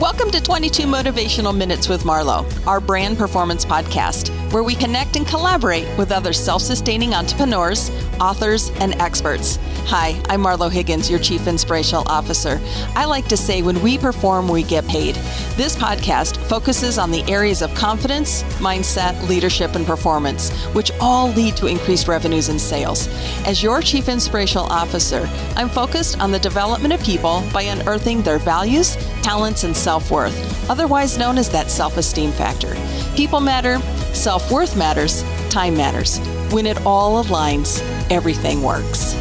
Welcome to 22 Motivational Minutes with Marlo, our brand performance podcast, where we connect and collaborate with other self sustaining entrepreneurs, authors, and experts. Hi, I'm Marlo Higgins, your Chief Inspirational Officer. I like to say when we perform, we get paid. This podcast focuses on the areas of confidence, mindset, leadership, and performance, which all lead to increased revenues and sales. As your Chief Inspirational Officer, I'm focused on the development of people by unearthing their values, talents, and self worth, otherwise known as that self esteem factor. People matter, self worth matters, time matters. When it all aligns, everything works.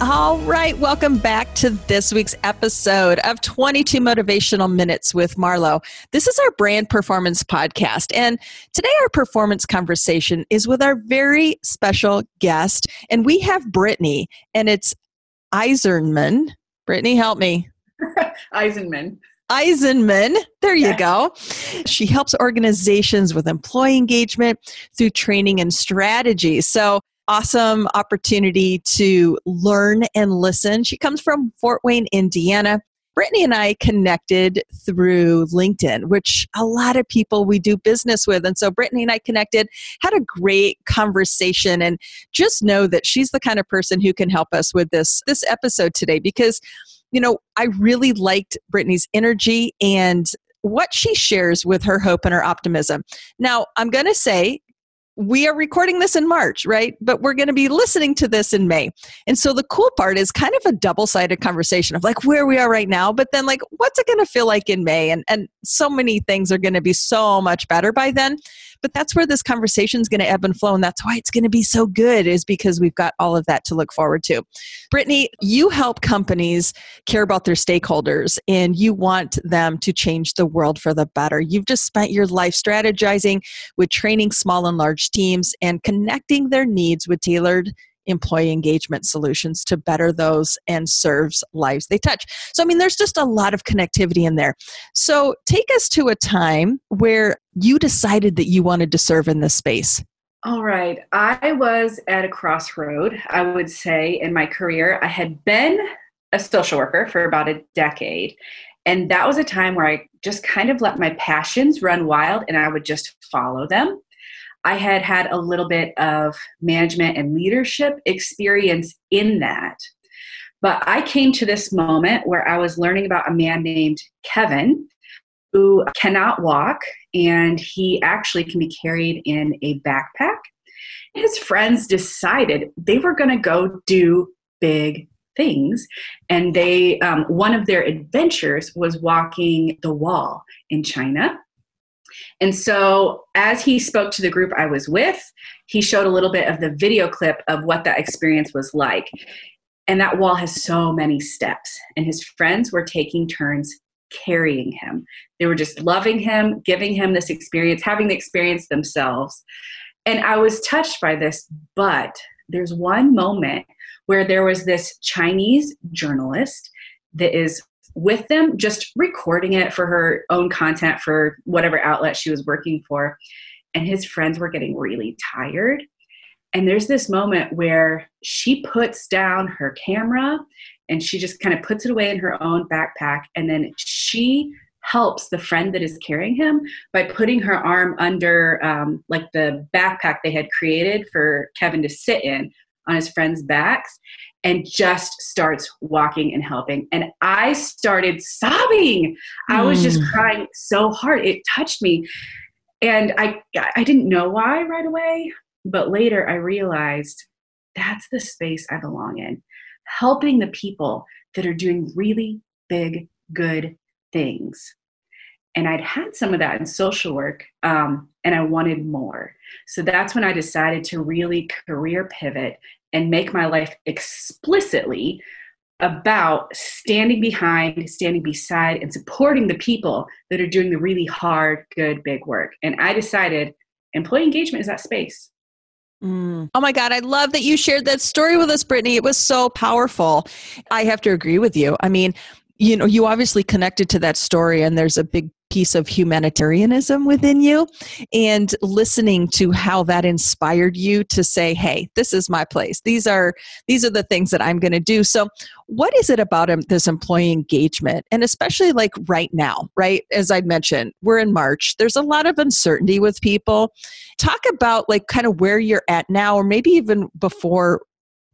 All right, welcome back to this week's episode of 22 Motivational Minutes with Marlo. This is our brand performance podcast, and today our performance conversation is with our very special guest, and we have Brittany, and it's Eisenman. Brittany, help me. Eisenman. Eisenman. There you go. She helps organizations with employee engagement through training and strategy. So, awesome opportunity to learn and listen. She comes from Fort Wayne, Indiana. Brittany and I connected through LinkedIn, which a lot of people we do business with. And so Brittany and I connected, had a great conversation, and just know that she's the kind of person who can help us with this, this episode today because you know, I really liked Brittany's energy and what she shares with her hope and her optimism. Now, I'm going to say we are recording this in March, right? But we're going to be listening to this in May. And so the cool part is kind of a double sided conversation of like where we are right now, but then like what's it going to feel like in May? And, and so many things are going to be so much better by then. But that's where this conversation is going to ebb and flow. And that's why it's going to be so good, is because we've got all of that to look forward to. Brittany, you help companies care about their stakeholders and you want them to change the world for the better. You've just spent your life strategizing with training small and large teams and connecting their needs with tailored employee engagement solutions to better those and serves lives they touch. So, I mean, there's just a lot of connectivity in there. So, take us to a time where you decided that you wanted to serve in this space. All right. I was at a crossroad, I would say, in my career. I had been a social worker for about a decade. And that was a time where I just kind of let my passions run wild and I would just follow them. I had had a little bit of management and leadership experience in that. But I came to this moment where I was learning about a man named Kevin who cannot walk and he actually can be carried in a backpack. His friends decided they were going to go do big things and they um, one of their adventures was walking the wall in china and so, as he spoke to the group I was with, he showed a little bit of the video clip of what that experience was like. And that wall has so many steps, and his friends were taking turns carrying him. They were just loving him, giving him this experience, having the experience themselves. And I was touched by this, but there's one moment where there was this Chinese journalist that is with them, just recording it for her own content for whatever outlet she was working for. And his friends were getting really tired. And there's this moment where she puts down her camera and she just kind of puts it away in her own backpack. And then she helps the friend that is carrying him by putting her arm under um, like the backpack they had created for Kevin to sit in on his friends' backs and just starts walking and helping. And I started sobbing. Mm. I was just hmm. crying so hard. It touched me. And I I didn't know why right away, but later I realized that's the space I belong in. Helping the people that are doing really big good things. And I'd had some of that in social work, um, and I wanted more. So that's when I decided to really career pivot and make my life explicitly about standing behind, standing beside, and supporting the people that are doing the really hard, good, big work. And I decided employee engagement is that space. Mm. Oh my God, I love that you shared that story with us, Brittany. It was so powerful. I have to agree with you. I mean, you know, you obviously connected to that story, and there's a big piece of humanitarianism within you and listening to how that inspired you to say hey this is my place. These are these are the things that i'm going to do. So what is it about um, this employee engagement and especially like right now right? As i mentioned we're in march. There's a lot of uncertainty with people. Talk about like kind of where you're at now or maybe even before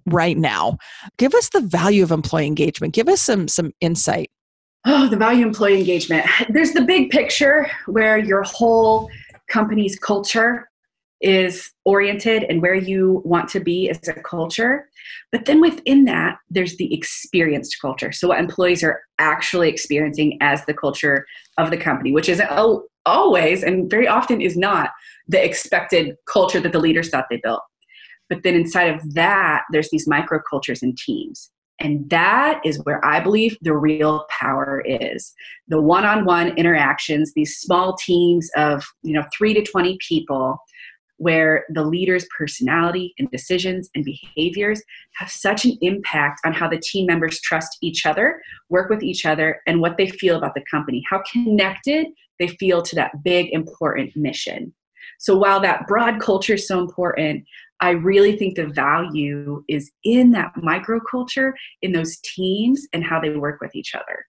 right now. Give us the value of employee engagement. Give us some some insight oh the value employee engagement. There's the big picture where your whole company's culture is oriented and where you want to be as a culture. But then within that there's the experienced culture. So what employees are actually experiencing as the culture of the company which is always and very often is not the expected culture that the leaders thought they built. But then inside of that, there's these microcultures and teams. And that is where I believe the real power is. The one-on-one interactions, these small teams of, you know, 3 to 20 people where the leader's personality and decisions and behaviors have such an impact on how the team members trust each other, work with each other, and what they feel about the company, how connected they feel to that big, important mission. So while that broad culture is so important, I really think the value is in that microculture, in those teams, and how they work with each other.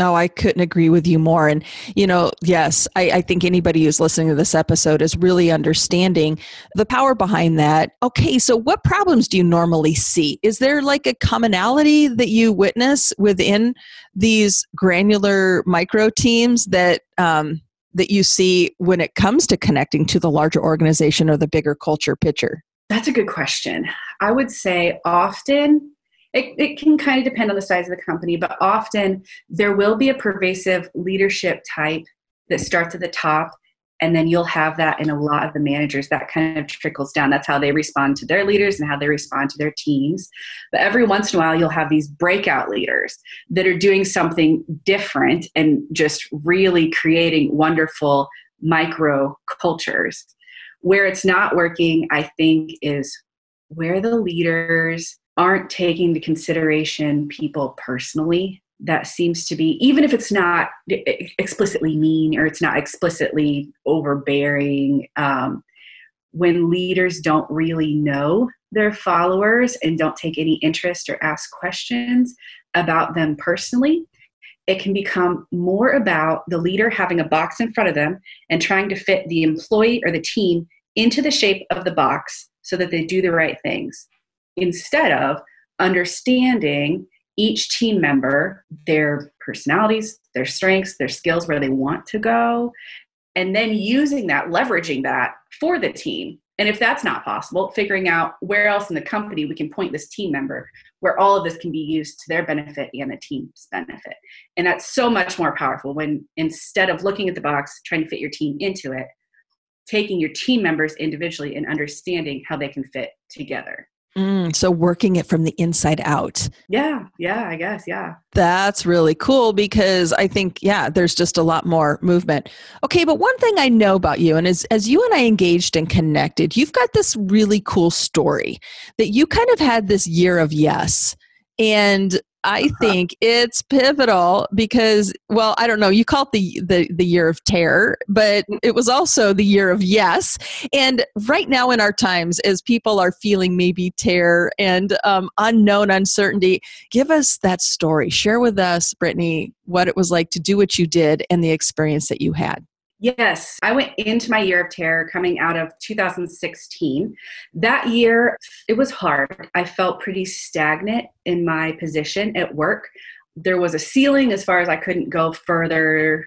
Oh, I couldn't agree with you more. And, you know, yes, I, I, think anybody who's listening to this episode is really understanding the power behind that. Okay, so what problems do you normally see? Is there like a commonality that you witness within these granular micro teams that, um, that you see when it comes to connecting to the larger organization or the bigger culture picture? That's a good question. I would say often it, it can kind of depend on the size of the company, but often there will be a pervasive leadership type that starts at the top and then you'll have that in a lot of the managers. That kind of trickles down. That's how they respond to their leaders and how they respond to their teams. But every once in a while you'll have these breakout leaders that are doing something different and just really creating wonderful micro cultures where it's not working, I think, is where the leaders aren't taking into consideration people personally. That seems to be, even if it's not explicitly mean or it's not explicitly overbearing, um, when leaders don't really know their followers and don't take any interest or ask questions about them personally, it can become more about the leader having a box in front of them and trying to fit the employee or the team into the shape of the box so that they do the right things instead of understanding each team member, their personalities, their strengths, their skills, where they want to go, and then using that, leveraging that for the team. And if that's not possible, figuring out where else in the company we can point this team member where all of this can be used to their benefit and the team's benefit. And that's so much more powerful when instead of looking at the box, trying to fit your team into it, taking your team members individually and understanding how they can fit together. Mm, so working it from the inside out. Yeah, yeah, I guess, yeah. That's really cool because I think, yeah, there's just a lot more movement. Okay, but one thing I know about you, and as, as you and I engaged and connected, you've got this really cool story that you kind of had this year of yes. And I think it's pivotal because, well, I don't know. You call it the, the the year of terror, but it was also the year of yes. And right now in our times, as people are feeling maybe terror and um, unknown uncertainty, give us that story. Share with us, Brittany, what it was like to do what you did and the experience that you had. Yes, I went into my year of terror coming out of 2016. That year, it was hard. I felt pretty stagnant in my position at work. There was a ceiling as far as I couldn't go further,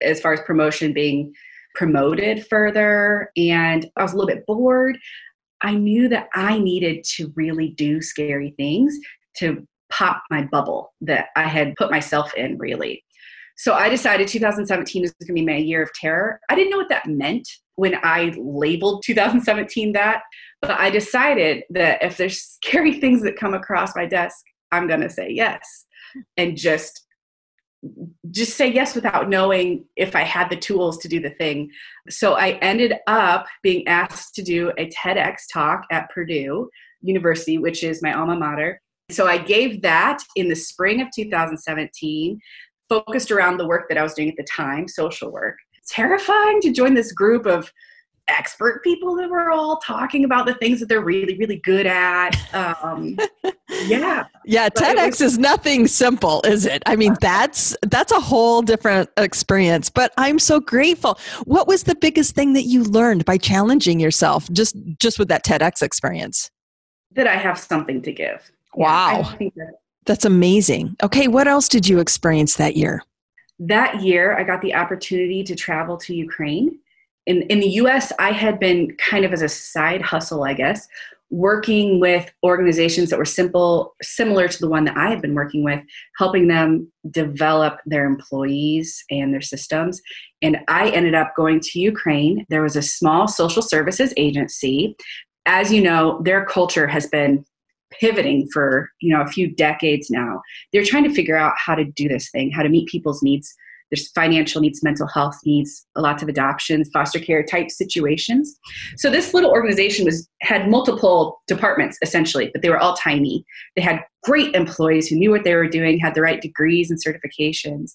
as far as promotion being promoted further. And I was a little bit bored. I knew that I needed to really do scary things to pop my bubble that I had put myself in, really. So I decided 2017 is going to be my year of terror. I didn't know what that meant when I labeled 2017 that, but I decided that if there's scary things that come across my desk, I'm going to say yes and just just say yes without knowing if I had the tools to do the thing. So I ended up being asked to do a TEDx talk at Purdue University, which is my alma mater. So I gave that in the spring of 2017 focused around the work that I was doing at the time, social work. Terrifying to join this group of expert people that were all talking about the things that they're really, really good at. Um, yeah, yeah. But TEDx was, is nothing simple, is it? I mean, that's that's a whole different experience. But I'm so grateful. What was the biggest thing that you learned by challenging yourself, just just with that TEDx experience? That I have something to give. Wow, yeah, that, that's amazing. Okay, what else did you experience that year? That year, I got the opportunity to travel to Ukraine in, in the US, I had been kind of as a side hustle, I guess, working with organizations that were simple, similar to the one that I had been working with, helping them develop their employees and their systems. And I ended up going to Ukraine. There was a small social services agency. As you know, their culture has been pivoting for you know a few decades now they're trying to figure out how to do this thing how to meet people's needs there's financial needs, mental health needs, lots of adoptions, foster care type situations. So this little organization was had multiple departments essentially, but they were all tiny. They had great employees who knew what they were doing, had the right degrees and certifications.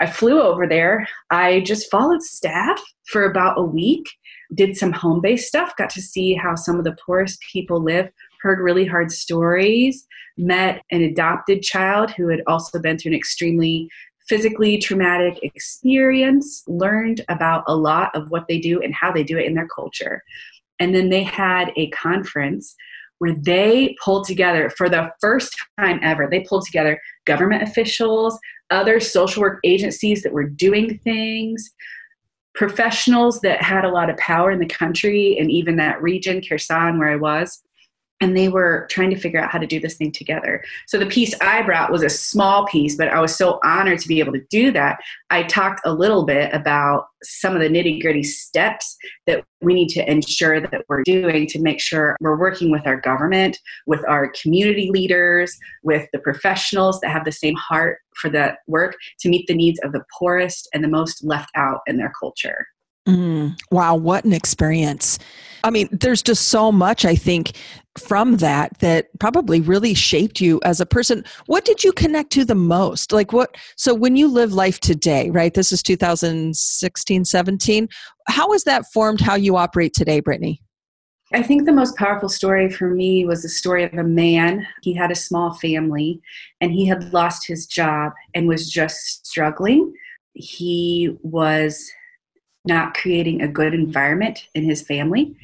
I flew over there. I just followed staff for about a week, did some home based stuff, got to see how some of the poorest people live, heard really hard stories, met an adopted child who had also been through an extremely physically traumatic experience, learned about a lot of what they do and how they do it in their culture. And then they had a conference where they pulled together for the first time ever, they pulled together government officials, other social work agencies that were doing things, professionals that had a lot of power in the country and even that region, Kherson, where I was, and they were trying to figure out how to do this thing together. So the piece I brought was a small piece, but I was so honored to be able to do that. I talked a little bit about some of the nitty gritty steps that we need to ensure that we're doing to make sure we're working with our government, with our community leaders, with the professionals that have the same heart for that work to meet the needs of the poorest and the most left out in their culture. Mm, wow, what an experience. I mean, there's just so much, I think, from that that probably really shaped you as a person. What did you connect to the most? Like, what? So, when you live life today, right? This is 2016, 17. How has that formed how you operate today, Brittany? I think the most powerful story for me was the story of a man. He had a small family and he had lost his job and was just struggling. He was not creating a good environment in his family.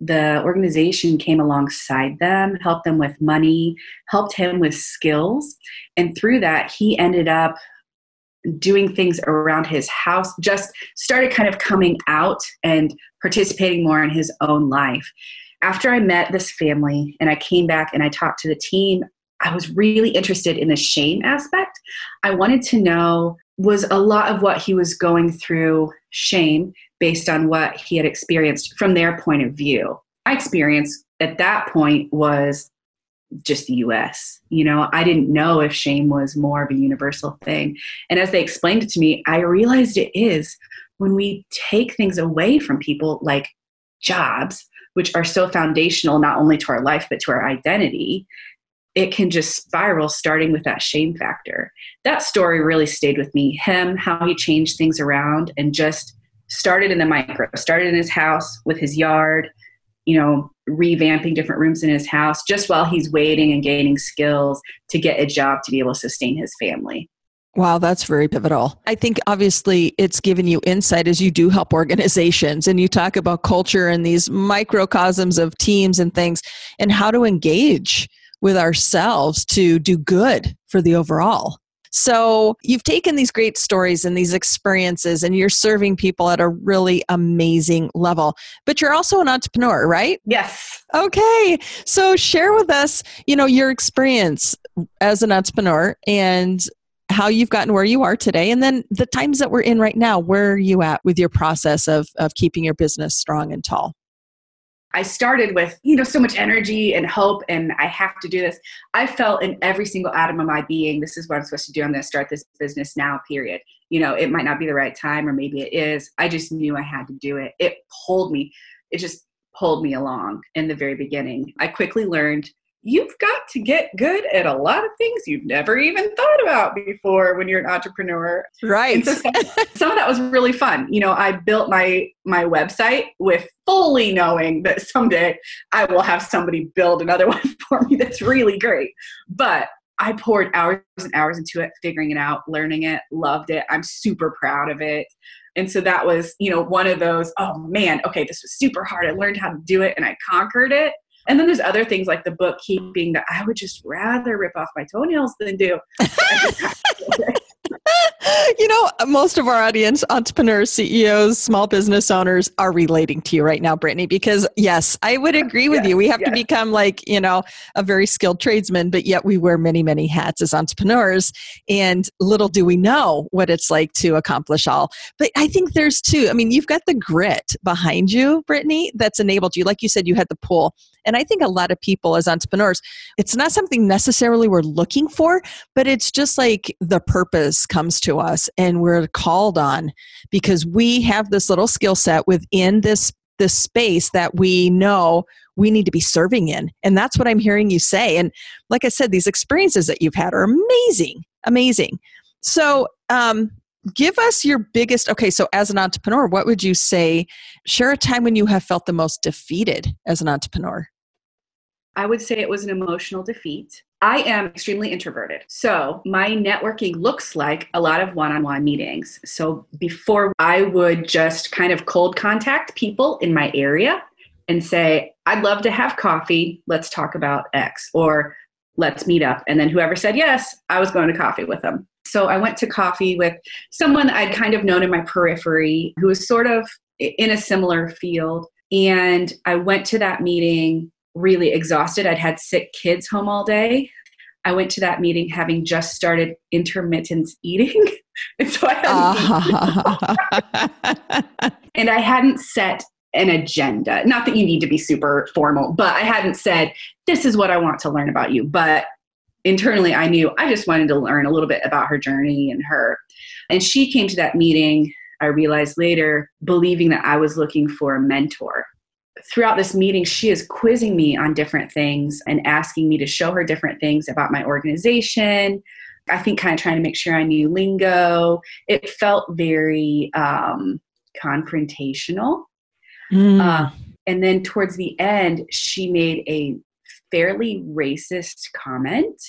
The organization came alongside them, helped them with money, helped him with skills. And through that, he ended up doing things around his house, just started kind of coming out and participating more in his own life. After I met this family and I came back and I talked to the team, I was really interested in the shame aspect. I wanted to know was a lot of what he was going through shame based on what he had experienced from their point of view. My experience at that point was just the US. You know, I didn't know if shame was more of a universal thing. And as they explained it to me, I realized it is when we take things away from people like jobs, which are so foundational not only to our life but to our identity, it can just spiral starting with that shame factor. That story really stayed with me. Him, how he changed things around and just started in the micro, started in his house with his yard, you know, revamping different rooms in his house just while he's waiting and gaining skills to get a job to be able to sustain his family. Wow, that's very pivotal. I think obviously it's given you insight as you do help organizations and you talk about culture and these microcosms of teams and things and how to engage with ourselves to do good for the overall. So you've taken these great stories and these experiences and you're serving people at a really amazing level. But you're also an entrepreneur, right? Yes. Okay. So share with us, you know, your experience as an entrepreneur and how you've gotten where you are today and then the times that we're in right now where are you at with your process of of keeping your business strong and tall I started with, you know, so much energy and hope and I have to do this. I felt in every single atom of my being, this is what I'm supposed to do. I'm going to start this business now, period. You know, it might not be the right time or maybe it is. I just knew I had to do it. It pulled me. It just pulled me along in the very beginning. I quickly learned you've got to get good at a lot of things you've never even thought about before when you're an entrepreneur. Right. So some, some, of that was really fun. You know, I built my my website with fully knowing that someday I will have somebody build another one for me that's really great. But I poured hours and hours into it, figuring it out, learning it, loved it. I'm super proud of it. And so that was, you know, one of those, oh man, okay, this was super hard. I learned how to do it and I conquered it. And then there's other things like the bookkeeping that I would just rather rip off my toenails than do. you know, most of our audience, entrepreneurs, CEOs, small business owners, are relating to you right now, Brittany, because yes, I would agree with yes, you. We have yes. to become like, you know, a very skilled tradesman, but yet we wear many, many hats as entrepreneurs. And little do we know what it's like to accomplish all. But I think there's two. I mean, you've got the grit behind you, Brittany, that's enabled you. Like you said, you had the pull. And I think a lot of people as entrepreneurs, it's not something necessarily we're looking for, but it's just like the purpose comes to us and we're called on because we have this little skill set within this this space that we know we need to be serving in. And that's what I'm hearing you say. And like I said, these experiences that you've had are amazing, amazing. So, um, give us your biggest okay so as an entrepreneur what would you say share a time when you have felt the most defeated as an entrepreneur? I would say it was an emotional defeat. I am extremely introverted so my networking looks like a lot of one-on-one meetings. So before i would just kind of cold contact people in my area and say i'd love to have coffee. Let's talk about x or let's meet up. And then whoever said yes i was going to coffee with them so I went to coffee with someone I'd kind of known in my periphery who was sort of in a similar field. And I went to that meeting really exhausted. I'd had sick kids home all day. I went to that meeting having just started intermittent eating. and so I hadn't ah. and I hadn't set an agenda. Not that you need to be super formal, but I hadn't said, this is what I want to learn about you. But internally I knew I just wanted to learn a little bit about her journey and her. And she came to that meeting, I realized later, believing that I was looking for a mentor. Throughout this meeting, she is quizzing me on different things and asking me to show her different things about my organization. I think kind of trying to make sure I knew lingo. It felt very um, confrontational. Mm. Uh, and then towards the end, she made a fairly racist comment.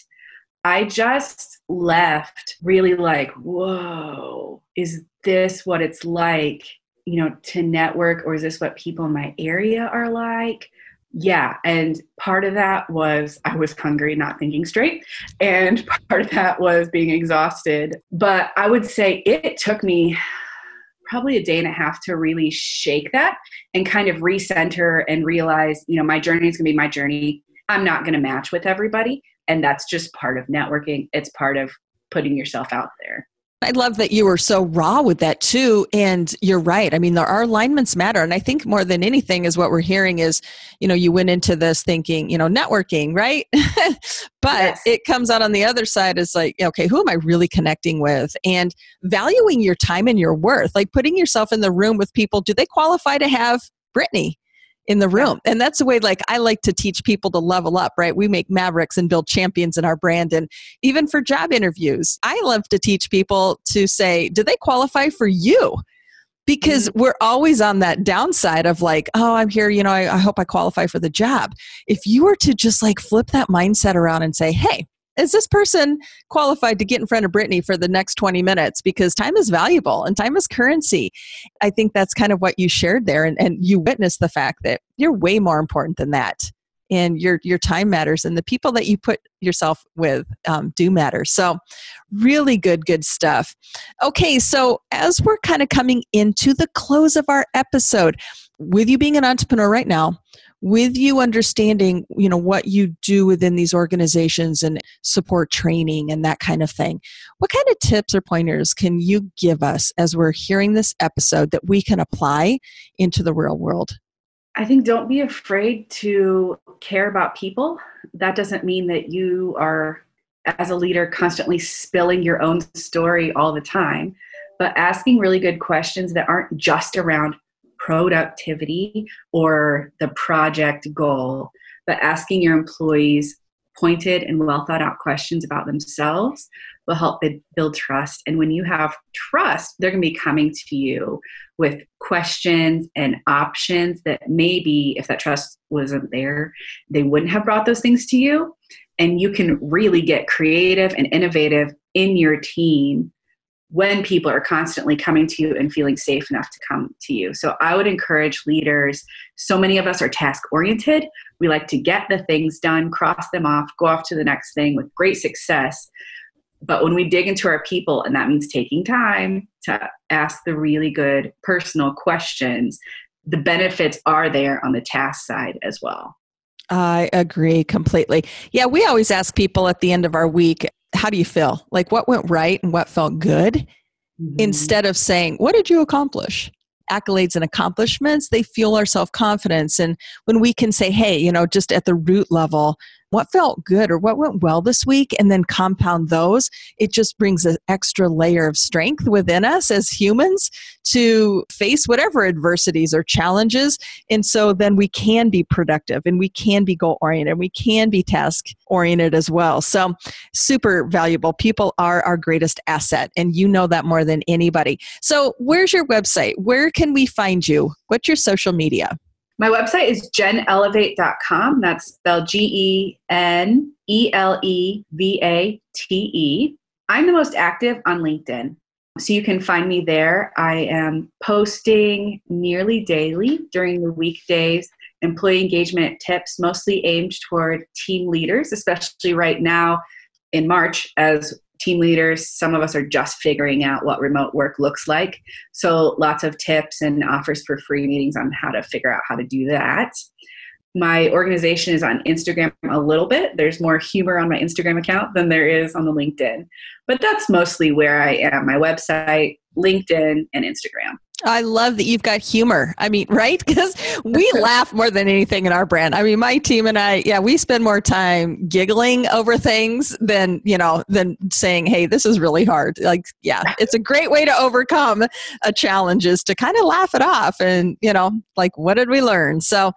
I just left really like, whoa, is this what it's like, you know, to network, or is this what people in my area are like? Yeah. And part of that was I was hungry, not thinking straight. And part of that was being exhausted. But I would say it took me probably a day and a half to really shake that and kind of recenter and realize, you know, my journey is going to be my journey. I'm not going to match with everybody. And that's just part of networking, it's part of putting yourself out there. I love that you were so raw with that too. And you're right. I mean, there are alignments matter. And I think more than anything is what we're hearing is, you know, you went into this thinking, you know, networking, right? but yes. it comes out on the other side is like, okay, who am I really connecting with? And valuing your time and your worth, like putting yourself in the room with people. Do they qualify to have Brittany? In the room. And that's the way like I like to teach people to level up, right? We make mavericks and build champions in our brand and even for job interviews. I love to teach people to say, do they qualify for you? Because mm-hmm. we're always on that downside of like, oh, I'm here, you know, I, I hope I qualify for the job. If you were to just like flip that mindset around and say, hey, is this person qualified to get in front of Brittany for the next 20 minutes? Because time is valuable and time is currency. I think that's kind of what you shared there. And, and you witnessed the fact that you're way more important than that. And your your time matters, and the people that you put yourself with um, do matter. So, really good, good stuff. Okay, so as we're kind of coming into the close of our episode, with you being an entrepreneur right now, with you understanding you know what you do within these organizations and support training and that kind of thing what kind of tips or pointers can you give us as we're hearing this episode that we can apply into the real world? I think don't be afraid to care about people. That doesn't mean that you are as a leader constantly spilling your own story all the time but asking really good questions that aren't just around productivity or the project goal, but asking your employees pointed and well thought out questions about themselves will help build trust. And when you have trust, they're going to be coming to you with questions and options that maybe if that trust wasn't there, they wouldn't have brought those things to you. And you can really get creative and innovative in your team when people are constantly coming to you and feeling safe enough to come to you. So I would encourage leaders. So many of us are task oriented. We like to get the things done, cross them off, go off to the next thing with great success. But when we dig into our people, and that means taking time to ask the really good personal questions, the benefits are there on the task side as well. I agree completely. Yeah, we always ask people at the end of our week, how do you feel? Like what went right and what felt good? Mm-hmm. Instead of saying, what did you accomplish? accolades and accomplishments, they fuel our self confidence. And when we can say, hey, you know, just at the root level, what felt good or what went well this week and then compound those it just brings an extra layer of strength within us as humans to face whatever adversities or challenges. And so then we can be productive and we can be goal oriented we can be task oriented as well. So super valuable. People are our greatest asset and you know that more than anybody. So where's your website? Where can we find you? What's your social media my website is genelevate.com. That's spelled G E N E L E V A T E. I'm the most active on LinkedIn. So you can find me there. I am posting nearly daily during the weekdays employee engagement tips, mostly aimed toward team leaders, especially right now in March as team leaders. Some of us are just figuring out what remote work looks like. So, lots of tips and offers for free meetings on how to figure out how to do that. My organization is on Instagram a little bit. There's more humor on my Instagram account than there is on the LinkedIn, but that's mostly where I am my website, LinkedIn, and Instagram. I love that you've got humor. I mean, right? Because we laugh more than anything in our brand. I mean, my team and I, yeah, we spend more time giggling over things than, you know, than saying, hey, this is really hard. Like, yeah, it's a great way to overcome a challenge is to kind of laugh it off and, you know, like, what did we learn? So,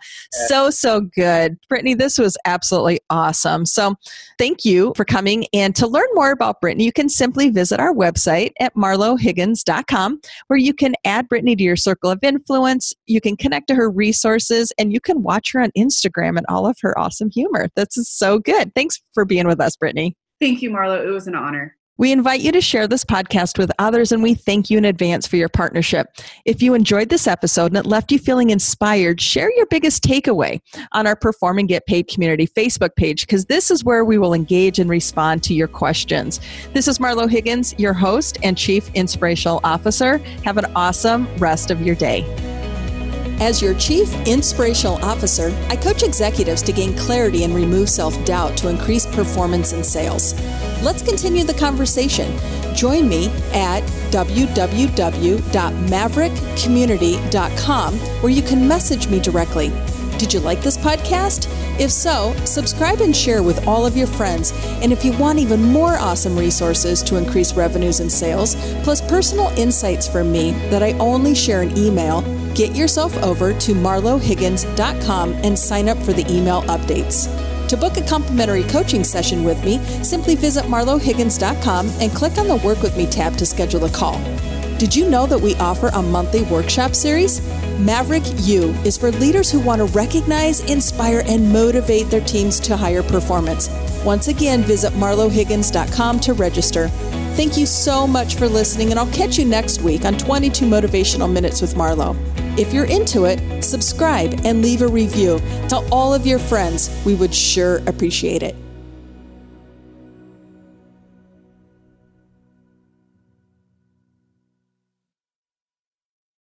so, so good. Brittany, this was absolutely awesome. So, thank you for coming. And to learn more about Brittany, you can simply visit our website at marlohiggins.com where you can add Brittany to your circle of influence. You can connect to her resources and you can watch her on Instagram and all of her awesome humor. This is so good. Thanks for being with us, Brittany. Thank you, Marlo. It was an honor. We invite you to share this podcast with others and we thank you in advance for your partnership. If you enjoyed this episode and it left you feeling inspired, share your biggest takeaway on our Perform and Get Paid community Facebook page because this is where we will engage and respond to your questions. This is Marlo Higgins, your host and Chief Inspirational Officer. Have an awesome rest of your day. As your Chief Inspirational Officer, I coach executives to gain clarity and remove self doubt to increase performance in sales. Let's continue the conversation. Join me at www.maverickcommunity.com where you can message me directly. Did you like this podcast? If so, subscribe and share with all of your friends. And if you want even more awesome resources to increase revenues and sales, plus personal insights from me that I only share in email, get yourself over to marlohiggins.com and sign up for the email updates. To book a complimentary coaching session with me, simply visit marlohiggins.com and click on the Work With Me tab to schedule a call. Did you know that we offer a monthly workshop series? Maverick U is for leaders who want to recognize, inspire, and motivate their teams to higher performance. Once again, visit marlohiggins.com to register. Thank you so much for listening, and I'll catch you next week on 22 Motivational Minutes with Marlo. If you're into it, subscribe and leave a review. Tell all of your friends. We would sure appreciate it.